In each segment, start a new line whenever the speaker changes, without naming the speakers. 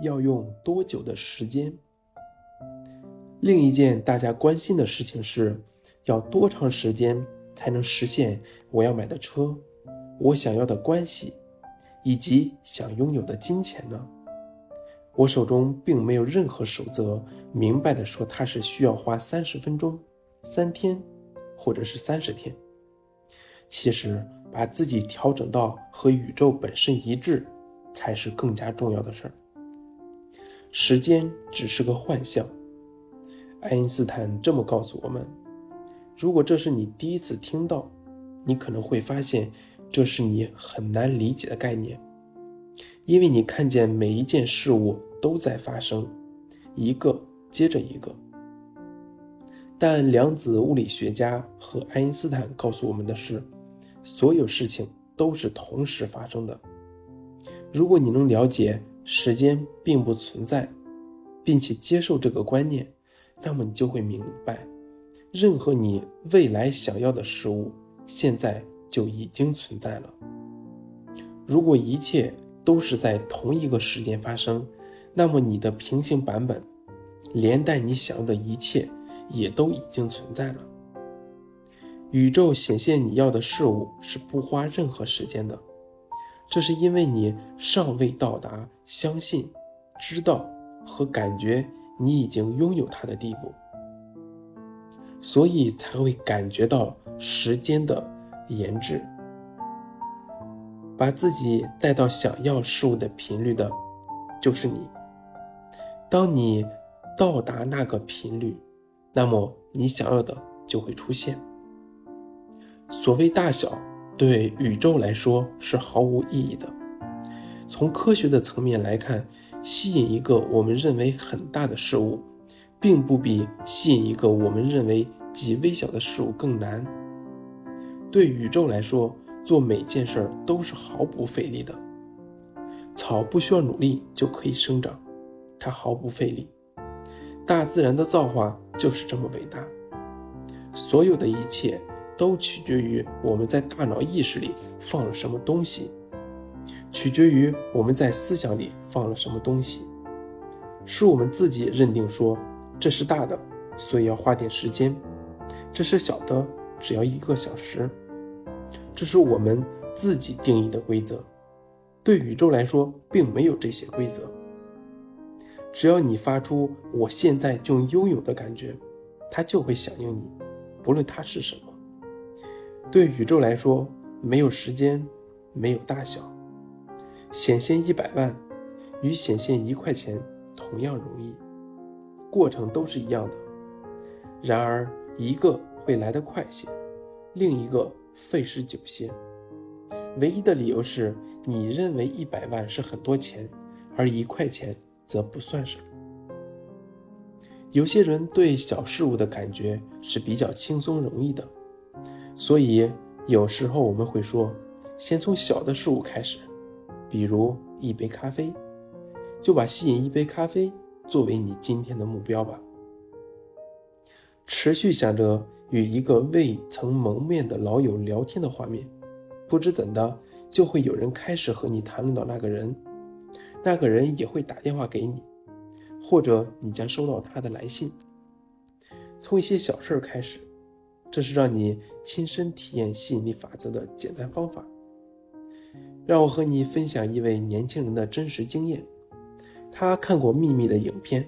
要用多久的时间？另一件大家关心的事情是，要多长时间才能实现我要买的车、我想要的关系，以及想拥有的金钱呢？我手中并没有任何守则，明白的说它是需要花三十分钟、三天，或者是三十天。其实，把自己调整到和宇宙本身一致，才是更加重要的事儿。时间只是个幻象。爱因斯坦这么告诉我们：如果这是你第一次听到，你可能会发现这是你很难理解的概念，因为你看见每一件事物都在发生，一个接着一个。但量子物理学家和爱因斯坦告诉我们的是，所有事情都是同时发生的。如果你能了解时间并不存在，并且接受这个观念。那么你就会明白，任何你未来想要的事物，现在就已经存在了。如果一切都是在同一个时间发生，那么你的平行版本，连带你想要的一切，也都已经存在了。宇宙显现你要的事物是不花任何时间的，这是因为你尚未到达相信、知道和感觉。你已经拥有它的地步，所以才会感觉到时间的延滞。把自己带到想要事物的频率的，就是你。当你到达那个频率，那么你想要的就会出现。所谓大小，对宇宙来说是毫无意义的。从科学的层面来看。吸引一个我们认为很大的事物，并不比吸引一个我们认为极微小的事物更难。对宇宙来说，做每件事儿都是毫不费力的。草不需要努力就可以生长，它毫不费力。大自然的造化就是这么伟大。所有的一切都取决于我们在大脑意识里放了什么东西。取决于我们在思想里放了什么东西，是我们自己认定说这是大的，所以要花点时间；这是小的，只要一个小时。这是我们自己定义的规则。对宇宙来说，并没有这些规则。只要你发出“我现在就拥有”的感觉，它就会响应你，不论它是什么。对宇宙来说，没有时间，没有大小。显现一百万，与显现一块钱同样容易，过程都是一样的。然而，一个会来得快些，另一个费时久些。唯一的理由是你认为一百万是很多钱，而一块钱则不算什么。有些人对小事物的感觉是比较轻松容易的，所以有时候我们会说，先从小的事物开始。比如一杯咖啡，就把吸引一杯咖啡作为你今天的目标吧。持续想着与一个未曾谋面的老友聊天的画面，不知怎的就会有人开始和你谈论到那个人，那个人也会打电话给你，或者你将收到他的来信。从一些小事儿开始，这是让你亲身体验吸引力法则的简单方法。让我和你分享一位年轻人的真实经验。他看过《秘密》的影片，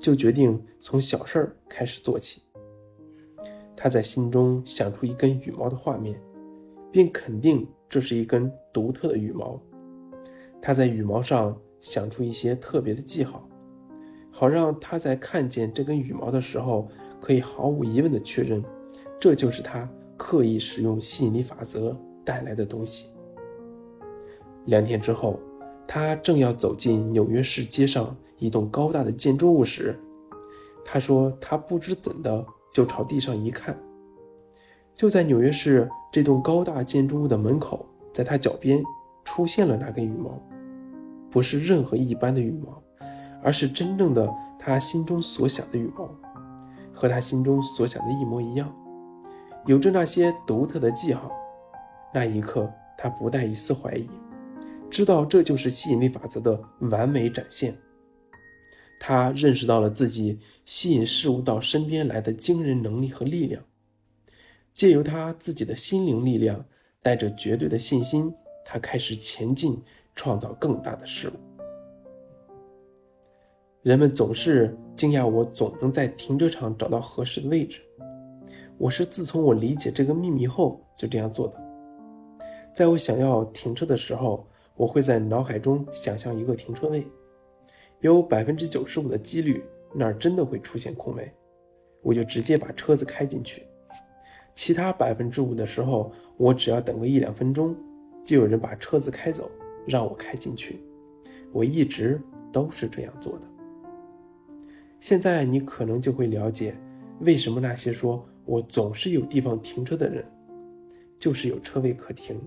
就决定从小事儿开始做起。他在心中想出一根羽毛的画面，并肯定这是一根独特的羽毛。他在羽毛上想出一些特别的记号，好让他在看见这根羽毛的时候，可以毫无疑问地确认，这就是他刻意使用吸引力法则带来的东西。两天之后，他正要走进纽约市街上一栋高大的建筑物时，他说：“他不知怎的就朝地上一看，就在纽约市这栋高大建筑物的门口，在他脚边出现了那根羽毛，不是任何一般的羽毛，而是真正的他心中所想的羽毛，和他心中所想的一模一样，有着那些独特的记号。那一刻，他不带一丝怀疑。”知道这就是吸引力法则的完美展现，他认识到了自己吸引事物到身边来的惊人能力和力量，借由他自己的心灵力量，带着绝对的信心，他开始前进，创造更大的事物。人们总是惊讶我总能在停车场找到合适的位置。我是自从我理解这个秘密后就这样做的。在我想要停车的时候，我会在脑海中想象一个停车位，有百分之九十五的几率那儿真的会出现空位，我就直接把车子开进去。其他百分之五的时候，我只要等个一两分钟，就有人把车子开走，让我开进去。我一直都是这样做的。现在你可能就会了解，为什么那些说我总是有地方停车的人，就是有车位可停。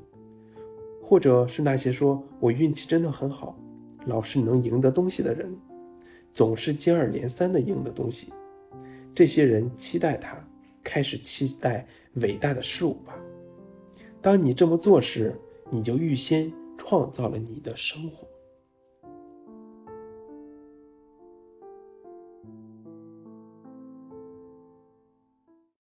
或者是那些说我运气真的很好，老是能赢得东西的人，总是接二连三的赢得东西。这些人期待他开始期待伟大的事物吧。当你这么做时，你就预先创造了你的生活。